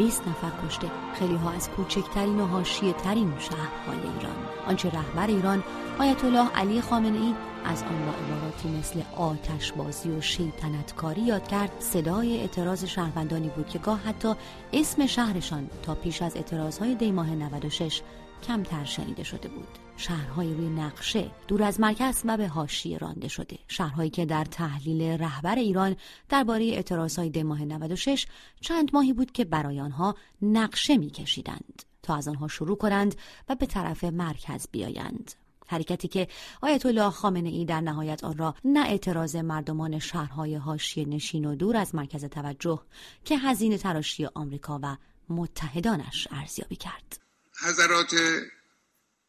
20 نفر کشته. خیلی ها از کوچکترین و حاشیه ترین شهرهای ایران. آنچه رهبر ایران آیت الله علی خامنه ای از آن با عباراتی مثل آتش بازی و شیطنتکاری یاد کرد صدای اعتراض شهروندانی بود که گاه حتی اسم شهرشان تا پیش از اعتراضهای دیماه 96 کمتر شنیده شده بود. شهرهای روی نقشه دور از مرکز و به حاشیه رانده شده. شهرهایی که در تحلیل رهبر ایران درباره اعتراضهای دیماه 96 چند ماهی بود که برای آنها نقشه میکشیدند تا از آنها شروع کنند و به طرف مرکز بیایند. حرکتی که آیت الله خامنه ای در نهایت آن را نه اعتراض مردمان شهرهای حاشیه نشین و دور از مرکز توجه که هزینه تراشی آمریکا و متحدانش ارزیابی کرد. حضرات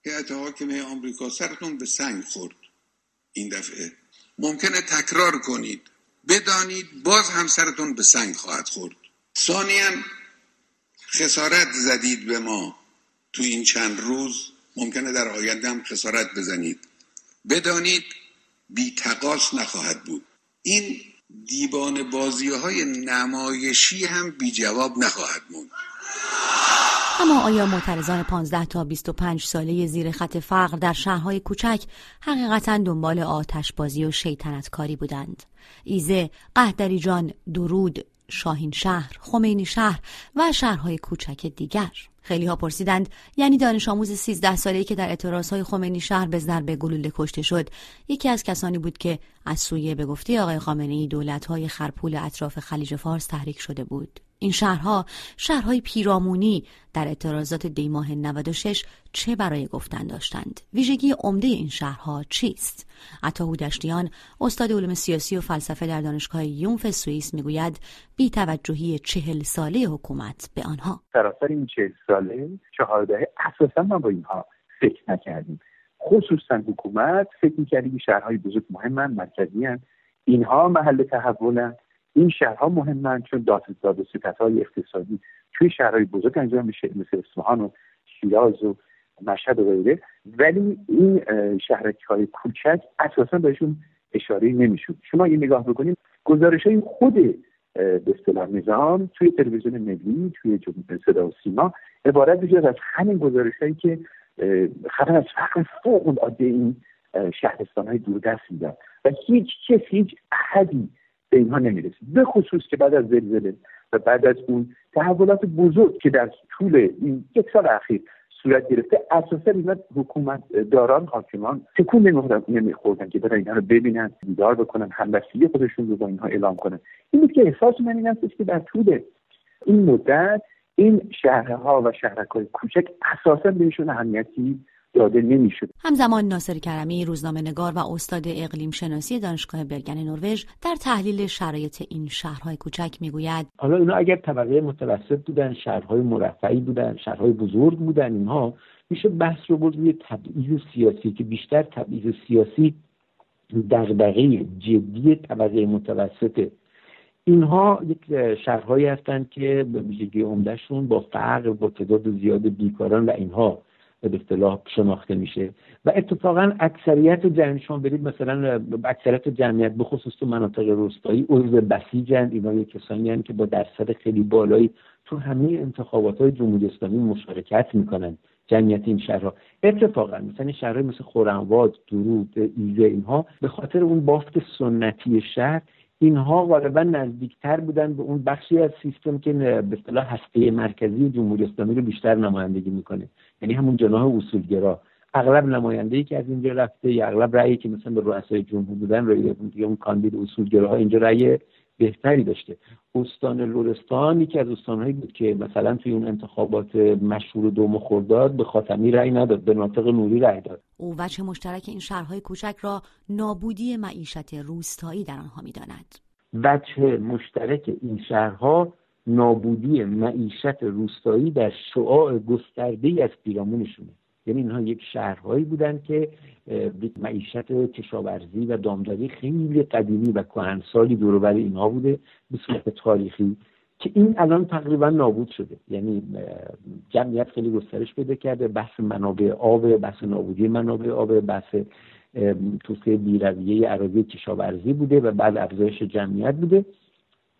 هیئت حاکمه آمریکا سرتون به سنگ خورد. این دفعه. ممکنه تکرار کنید. بدانید باز هم سرتون به سنگ خواهد خورد. ثانیا خسارت زدید به ما. تو این چند روز ممکنه در آینده هم خسارت بزنید. بدانید بی تقاس نخواهد بود. این دیوان بازی های نمایشی هم بی جواب نخواهد موند. اما آیا معترضان 15 تا 25 ساله زیر خط فقر در شهرهای کوچک حقیقتا دنبال آتش بازی و شیطنتکاری بودند؟ ایزه، قهدری جان، درود، شاهین شهر، خمینی شهر و شهرهای کوچک دیگر خیلی ها پرسیدند یعنی دانش آموز 13 ساله‌ای که در اعتراضهای خمینی شهر به ضرب گلوله کشته شد یکی از کسانی بود که از سویه به گفته آقای خامنه ای دولت‌های خرپول اطراف خلیج فارس تحریک شده بود. این شهرها شهرهای پیرامونی در اعتراضات دیماه 96 چه برای گفتن داشتند؟ ویژگی عمده این شهرها چیست؟ عطا هودشتیان استاد علوم سیاسی و فلسفه در دانشگاه یونف سوئیس می‌گوید بی توجهی چهل ساله حکومت به آنها. سراسر این چهل ساله چهار دهه اساسا ما با اینها فکر نکردیم. خصوصا حکومت فکر می‌کردی شهرهای بزرگ مهمن مرکزی اینها محل تحولن این شهرها مهمن چون داد و های اقتصادی توی شهرهای بزرگ انجام میشه مثل اصفهان و شیراز و مشهد و غیره. ولی این شهرک های کوچک اساسا بهشون اشاره نمی‌شود شما این نگاه بکنید گزارش های خود به اصطلاح نظام توی تلویزیون ملی توی صدا و سیما عبارت میشه از همین گزارش هایی که خبر از فقر فوق العاده این شهرستان های دوردست میدن و هیچ کسی هیچ احدی به اینها نمی‌رسید. به خصوص که بعد از زلزله و بعد از اون تحولات بزرگ که در طول این یک سال اخیر صورت گرفته. اساسا اینا حکومت داران حاکمان تکون نمیخوردن که برای اینها رو ببینن دیدار بکنن همبستگی خودشون رو با اینها اعلام کنن. این بود که احساس من این است که در طول این مدت این شهرها و شهرکای کوچک اساسا بهشون اهمیتی داده نمی‌شد. همزمان ناصر کرمی روزنامه نگار و استاد اقلیم شناسی دانشگاه برگن نروژ در تحلیل شرایط این شهرهای کوچک می‌گوید. حالا اینا اگر طبقه متوسط بودن شهرهای مرفعی بودن شهرهای بزرگ بودن اینها میشه بحث رو برد روی تبعیض سیاسی که بیشتر تبعیض سیاسی دغدغه جدی طبقه متوسطه اینها یک شهرهایی هستند که به ویژگی عمدهشون با فقر با تعداد زیاد بیکاران و اینها به اصطلاح شناخته میشه. و اتفاقا اکثریت جمعیت شما برید مثلا اکثریت جمعیت به خصوص تو مناطق روستایی عضو بسیجند اینا یک کسانی که با درصد خیلی بالایی تو همه انتخابات های جمهوری اسلامی مشارکت می‌کنن جمعیت این شهرها. اتفاقا مثلا شهرهای مثل خورمواد درود ایزه اینها به خاطر اون بافت سنتی شهر اینها غالبا نزدیکتر بودن به اون بخشی از سیستم که به اصطلاح هسته مرکزی جمهوری اسلامی رو بیشتر نمایندگی می‌کنه. یعنی همون جناح اصولگرا. اغلب نماینده ای که از اینجا رفته یا اغلب رأیی که مثلا به رؤسای جمهور بودن رأی دیگه اون کاندید اصولگراها اینجا رأی بهتری داشته. استان لورستان یکی از استانهایی بود که مثلا توی اون انتخابات مشهور دوم خرداد به خاتمی رأی نداد به ناطق نوری رأی داد. او وجه مشترک این شهرهای کوچک را نابودی معیشت روستایی در آنها می‌داند. وجه مشترک این شهرها نابودی معیشت روستایی در شعاع گسترده از پیرامونشونه. یعنی اینها یک شهرهایی بودن که معیشت کشاورزی و دامداری خیلی قدیمی و کهنسالی دور اینها بوده به صورت تاریخی که این الان تقریبا نابود شده. یعنی جمعیت خیلی گسترش پیدا کرده بحث منابع آب بحث نابودی منابع آب بحث توسعه بیرویه اراضی کشاورزی بوده و بعد افزایش جمعیت بوده.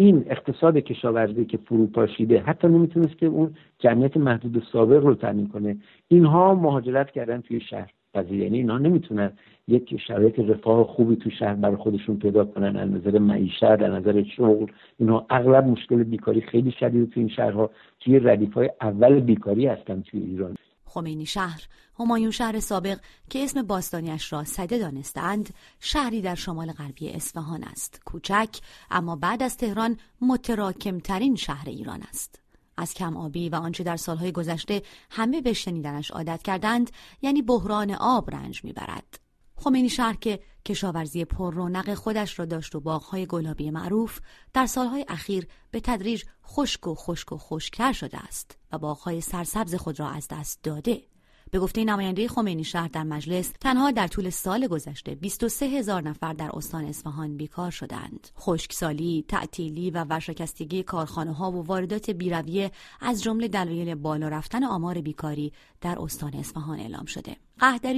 این اقتصاد کشاورزی که فروپاشیده حتی نمی‌تونست که اون جمعیت محدود سابق رو تامین کنه. اینها مهاجرت کردن توی شهر قضیه یعنی اینها نمی‌تونن یک شرایط رفاه خوبی تو شهر برای خودشون پیدا کنن. از نظر معیشت از نظر شغل. اینها اغلب مشکل بیکاری خیلی شدید تو این شهرها. توی ردیف های اول بیکاری هستن توی ایران. خمینی شهر همایون شهر سابق که اسم باستانیش را سده دانستند شهری در شمال غربی اصفهان است. کوچک اما بعد از تهران متراکمترین شهر ایران است. از کم آبی و آنچه در سالهای گذشته همه به شنیدنش عادت کردند یعنی بحران آب رنج می‌برد. خمینی شهر که کشاورزی پر رونق خودش را داشت و باغهای گلابی معروف در سالهای اخیر به تدریج خشک و خشک و خشکتر شده است و باغهای سرسبز خود را از دست داده. به گفته نماینده خمینی شهر در مجلس تنها در طول سال گذشته 23 هزار نفر در استان اصفهان بیکار شدند. خشکسالی، تعطیلی و ورشکستگی کارخانه ها و واردات بیرویه از جمله دلایل بالا رفتن آمار بیکاری در استان اصفهان اعلام شده.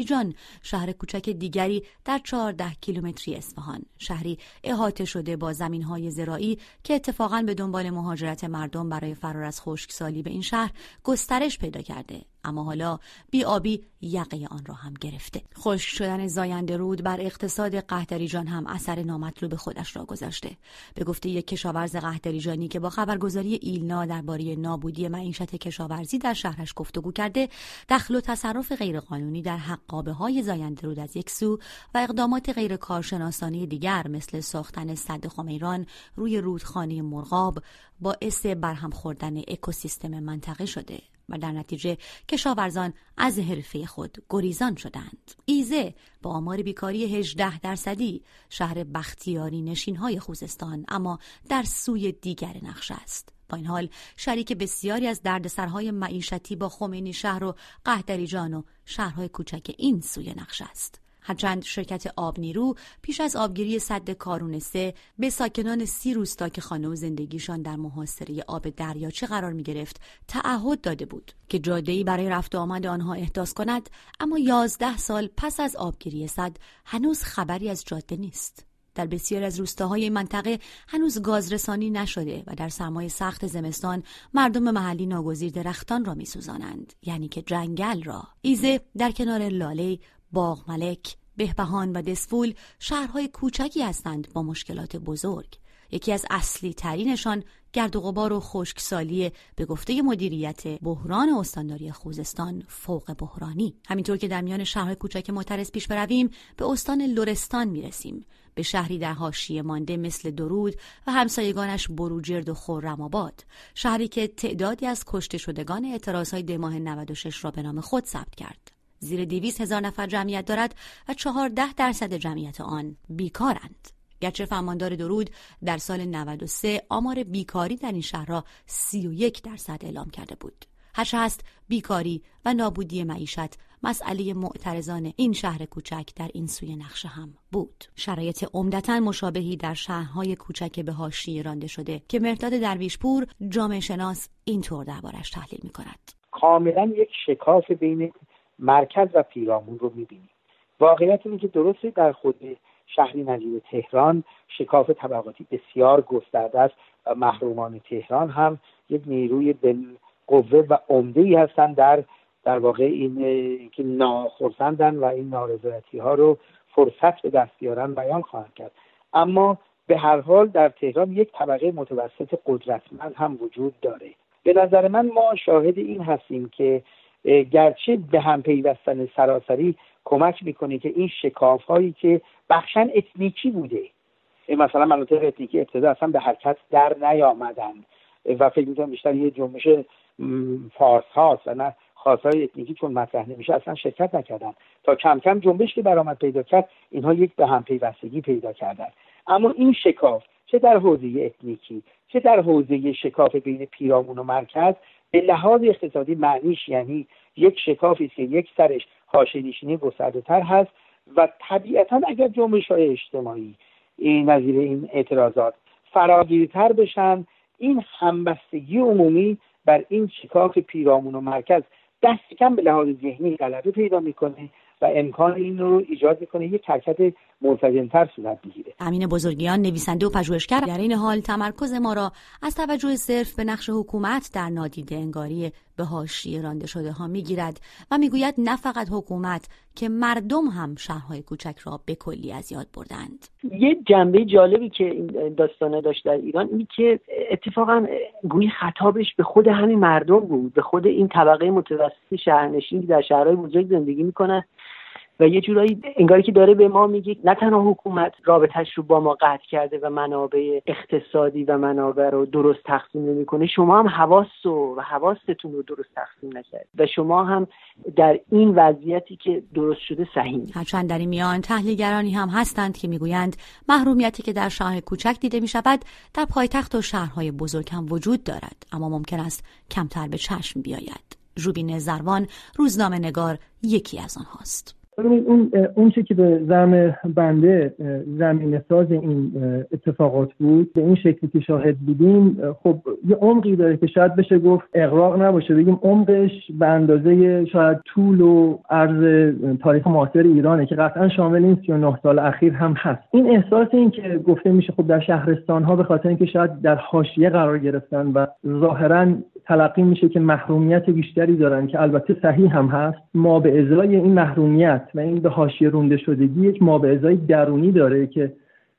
جان شهر کوچک دیگری در 14 کیلومتری اصفهان شهری احاطه شده با زمین های زراعی که اتفاقا به دنبال مهاجرت مردم برای فرار از خشکسالی به این شهر گسترش پیدا کرده اما حالا آبی یقه آن را هم گرفته. خشک شدن زاینده رود بر اقتصاد قهدریجان هم اثر نامطلوب خودش را گذاشته. به گفته یک کشاورز قهدریجانی که با خبرگزاری ایلنا درباره نابودی معیشت کشاورزی در شهرش گفتگو کرده دخل و تصرف غیرقانونی در حقابه های زاینده رود از یک سو و اقدامات غیر کارشناسانه دیگر مثل ساختن صد خمیران روی رودخانه مرغاب باعث برهم خوردن اکوسیستم منطقه شده. و در نتیجه کشاورزان از حرفه خود گریزان شدند. ایزه با آمار بیکاری 18 درصدی شهر بختیاری نشین های خوزستان اما در سوی دیگر نقش است. با این حال شریک بسیاری از دردسرهای معیشتی با خمینی شهر و قهدریجان و شهرهای کوچک این سوی نقش است. هرچند شرکت آب نیرو پیش از آبگیری صد کارون سه به ساکنان سی روستا که خانه و زندگیشان در محاصره آب دریاچه قرار می گرفت تعهد داده بود که جاده‌ای برای رفت و آمد آنها احداث کند اما یازده سال پس از آبگیری صد هنوز خبری از جاده نیست. در بسیار از روستاهای منطقه هنوز گازرسانی نشده و در سرمای سخت زمستان مردم محلی ناگزیر درختان را میسوزانند یعنی که جنگل را. ایزه در کنار لاله باغ ملک، بهبهان و دسفول شهرهای کوچکی هستند با مشکلات بزرگ. یکی از اصلی ترینشان گرد و غبار و خشکسالی به گفته مدیریت بحران استانداری خوزستان فوق بحرانی. همینطور که در میان شهرهای کوچک معترض پیش برویم به استان لرستان می‌رسیم. به شهری در حاشیه مانده مثل درود و همسایگانش بروجرد و خورم آباد. شهری که تعدادی از کشته شدگان اعتراضهای دماه 96 را به نام خود ثبت کرد. زیر دیویس هزار نفر جمعیت دارد و چهارده درصد جمعیت آن بیکارند. گرچه فرماندار درود در سال 93 آمار بیکاری در این شهر را 31 درصد اعلام کرده بود. هرچه هست بیکاری و نابودی معیشت مسئله معترضان این شهر کوچک در این سوی نقشه هم بود شرایط عمدتا مشابهی در شهرهای کوچک به حاشیه رانده شده که مرداد درویشپور جامعه شناس اینطور دربارش تحلیل می کند کاملا یک شکاف بین مرکز و پیرامون رو می‌بینیم. واقعیت اینه که درسته در خود شهری نظیر تهران شکاف طبقاتی بسیار گسترده است و محرومان تهران هم یک نیروی قوه و عمده ای هستند در در واقع این که ناخرسندن و این نارضایتی ها رو فرصت به دست بیارن بیان خواهند کرد. اما به هر حال در تهران یک طبقه متوسط قدرتمند هم وجود داره. به نظر من ما شاهد این هستیم که گرچه به هم پیوستن سراسری کمک می‌کنه که این شکاف هایی که بخشن اتنیکی بوده. مثلا مناطق اتنیکی ابتدا اصلا به حرکت در نیامدن. و فکر می‌کنم بیشتر یه جنبش فارس هاست و نه های اتنیکی چون مطرح نمیشه اصلا شرکت نکردن. تا کم کم جنبش که برآمد پیدا کرد اینها یک به هم پیوستگی پیدا کردن. اما این شکاف چه در حوزه اتنیکی چه در حوزه شکاف بین پیرامون و مرکز به لحاظ اقتصادی معنیش یعنی یک شکافی که یک سرش حاشیه نشینی گسترده تر هست و طبیعتا اگر جنبش های اجتماعی این نظیر این اعتراضات فراگیرتر بشن این همبستگی عمومی بر این شکاف پیرامون و مرکز دست کم به لحاظ ذهنی غلبه پیدا می‌کنه و امکان این رو ایجاد می‌کنه یک حرکت منسجمتر صورت بگیره امین بزرگیان نویسنده و پژوهشگر در این حال تمرکز ما را از توجه صرف به نقش حکومت در نادیده انگاری به حاشیه رانده شده ها می‌گیرد و می‌گوید نه فقط حکومت که مردم هم شهرهای کوچک را به کلی از یاد بردند. یه جنبه جالبی که این داستانه داشت در ایران این که اتفاقا گویی خطابش به خود همین مردم بود به خود این طبقه متوسط شهرنشین که در شهرهای بزرگ زندگی می‌کنن. و یه جورایی انگاری که داره به ما میگه نه تنها حکومت رابطش رو با ما قطع کرده و منابع اقتصادی و منابع رو درست تقسیم نمی‌کنه شما هم حواس و حواستون رو درست تقسیم نکرد و شما هم در این وضعیتی که درست شده صحیح. هرچند در این میان تحلیلگرانی هم هستند که می‌گویند محرومیتی که در شهر کوچک دیده می‌شود در پایتخت و شهرهای بزرگ هم وجود دارد اما ممکن است کمتر به چشم بیاید. روبین زروان روزنامه نگار یکی از آنهاست. ببینید اون اون چی که به زم بنده زمین ساز این اتفاقات بود به این شکلی که شاهد بودیم خب یه عمقی داره که شاید بشه گفت اقراق نباشه. بگیم عمقش به اندازه شاید طول و عرض تاریخ معاصر ایرانه که قطعا شامل این 39 سال اخیر هم هست. این احساس این که گفته میشه خب در شهرستان ها به خاطر اینکه شاید در حاشیه قرار گرفتن و ظاهرا تلقی میشه که محرومیت بیشتری دارن که البته صحیح هم هست. ما به ازای این محرومیت و این به حاشیه رونده شدگی یک ما به ازای درونی داره که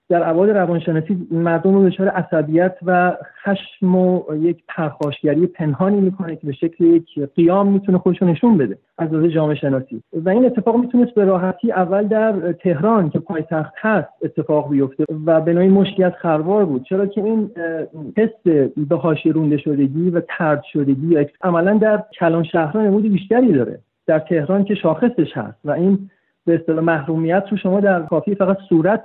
در ابعاد روانشناسی مردم رو دچار عصبیت و خشم و یک پرخاشگری پنهانی می‌کنه که به شکل یک قیام می‌تونه خودش نشون بده از نظر جامعه شناسی. و این اتفاق می‌تونست به راحتی اول در تهران که پایتخت هست اتفاق بیفته و به نوعی مشکلی از خروار بود. چرا که این حس به حاشیه رونده شدگی و ترد شدگی عملا در کلان شهرها نمود بیشتری داره. در تهران که شاخصش هست و این به اصطلاح محرومیت رو شما در کافی فقط صورت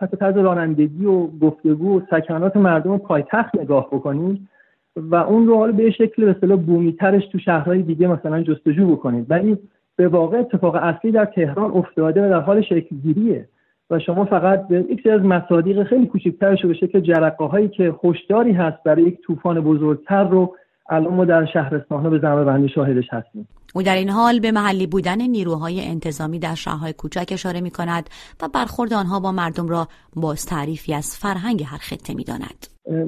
حتی طرز رانندگی و گفتگو و سکنات مردم پایتخت نگاه بکنید و اون رو حالا به شکل به اصطلاح بومی ترش تو شهرهای دیگه مثلا جستجو بکنید. ولی به واقع اتفاق اصلی در تهران افتاده و در حال شکل گیریه و شما فقط یک از مصادیق خیلی کوچکترش رو به شکل جرقه هایی که هشداری هست برای یک طوفان بزرگتر رو الان ما در شهرستان به زمه بندی شاهدش هستیم. او در این حال به محلی بودن نیروهای انتظامی در شهرهای کوچک اشاره می کند و برخورد آنها با مردم را باز تعریفی از فرهنگ هر خطه می داند.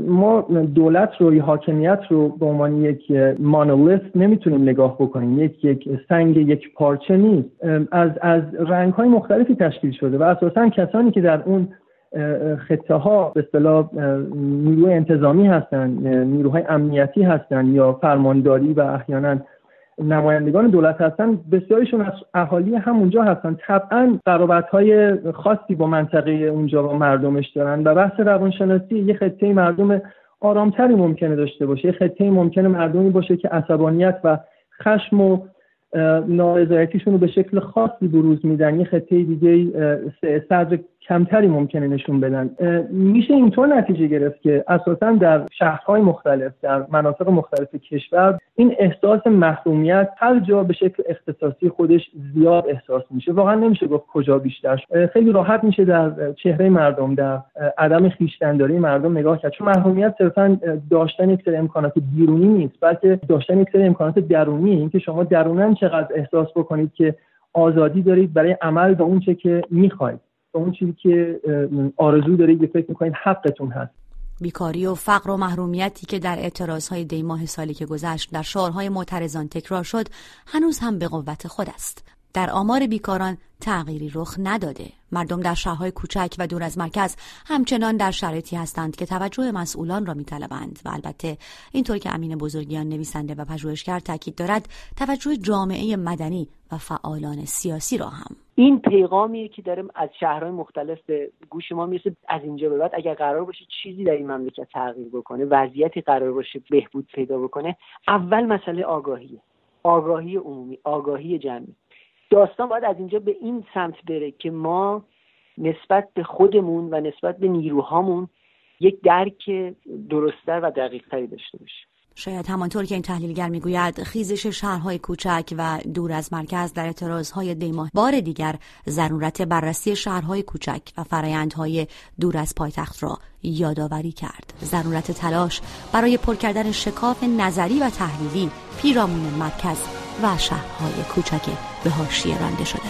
ما دولت رو یا حاکمیت رو به عنوان یک مانولیست نمی‌تونیم نگاه بکنیم. یک یک سنگ یک پارچه نیست. از از رنگ های مختلفی تشکیل شده و اساسا کسانی که در اون خطه ها به اصطلاح نیروی انتظامی هستن نیروهای امنیتی هستن یا فرمانداری و احیانا نمایندگان دولت هستن بسیاریشون از اهالی همونجا هستن. طبعا قرابت های خاصی با منطقه اونجا و مردمش دارن و بحث روانشناسی یه خطه مردم آرامتری ممکنه داشته باشه یه خطه ممکنه مردمی باشه که عصبانیت و خشم و نارضایتیشون رو به شکل خاصی بروز میدن. یه خطه دیگه صدر کمتری ممکنه نشون بدن. میشه اینطور نتیجه گرفت که اساسا در شهرهای مختلف در مناطق مختلف کشور این احساس محرومیت هر جا به شکل اختصاصی خودش زیاد احساس میشه. واقعا نمیشه گفت کجا بیشتر. خیلی راحت میشه در چهره مردم در عدم خویشتنداری مردم نگاه کرد. چون محرومیت صرفا داشتن یک سری امکانات بیرونی نیست بلکه داشتن یک سری امکانات درونی. اینکه شما درونن چقدر احساس بکنید که آزادی دارید برای عمل به اونچه که می‌خواید. به اون چیزی که آرزو دارید فکر می‌کنید حقتون هست. بیکاری و فقر و محرومیتی که در اعتراضهای دیماه سالی که گذشت در شعارهای معترضان تکرار شد هنوز هم به قوت خود است. در آمار بیکاران تغییری رخ نداده. مردم در شهرهای کوچک و دور از مرکز همچنان در شرایطی هستند که توجه مسئولان را میطلبند و البته اینطور که امین بزرگیان نویسنده و پژوهشگر تاکید دارد توجه جامعه مدنی و فعالان سیاسی را هم. این پیغامیه که داریم از شهرهای مختلف به گوش ما می‌رسه. از اینجا به بعد اگر قرار باشه چیزی در این مملکت تغییر بکنه وضعیتی قرار باشه بهبود پیدا بکنه اول مسئله آگاهیه. آگاهی عمومی آگاهی جمعی. داستان باید از اینجا به این سمت بره که ما نسبت به خودمون و نسبت به نیروهامون یک درک درستتر و دقیقتری داشته باشیم. شاید همانطور که این تحلیلگر می‌گوید خیزش شهرهای کوچک و دور از مرکز در اعتراضهای دیماه. بار دیگر ضرورت بررسی شهرهای کوچک و فرایندهای دور از پایتخت را یادآوری کرد. ضرورت تلاش برای پر کردن شکاف نظری و تحلیلی پیرامون مرکز و شهرهای کوچک به حاشیه رانده شده.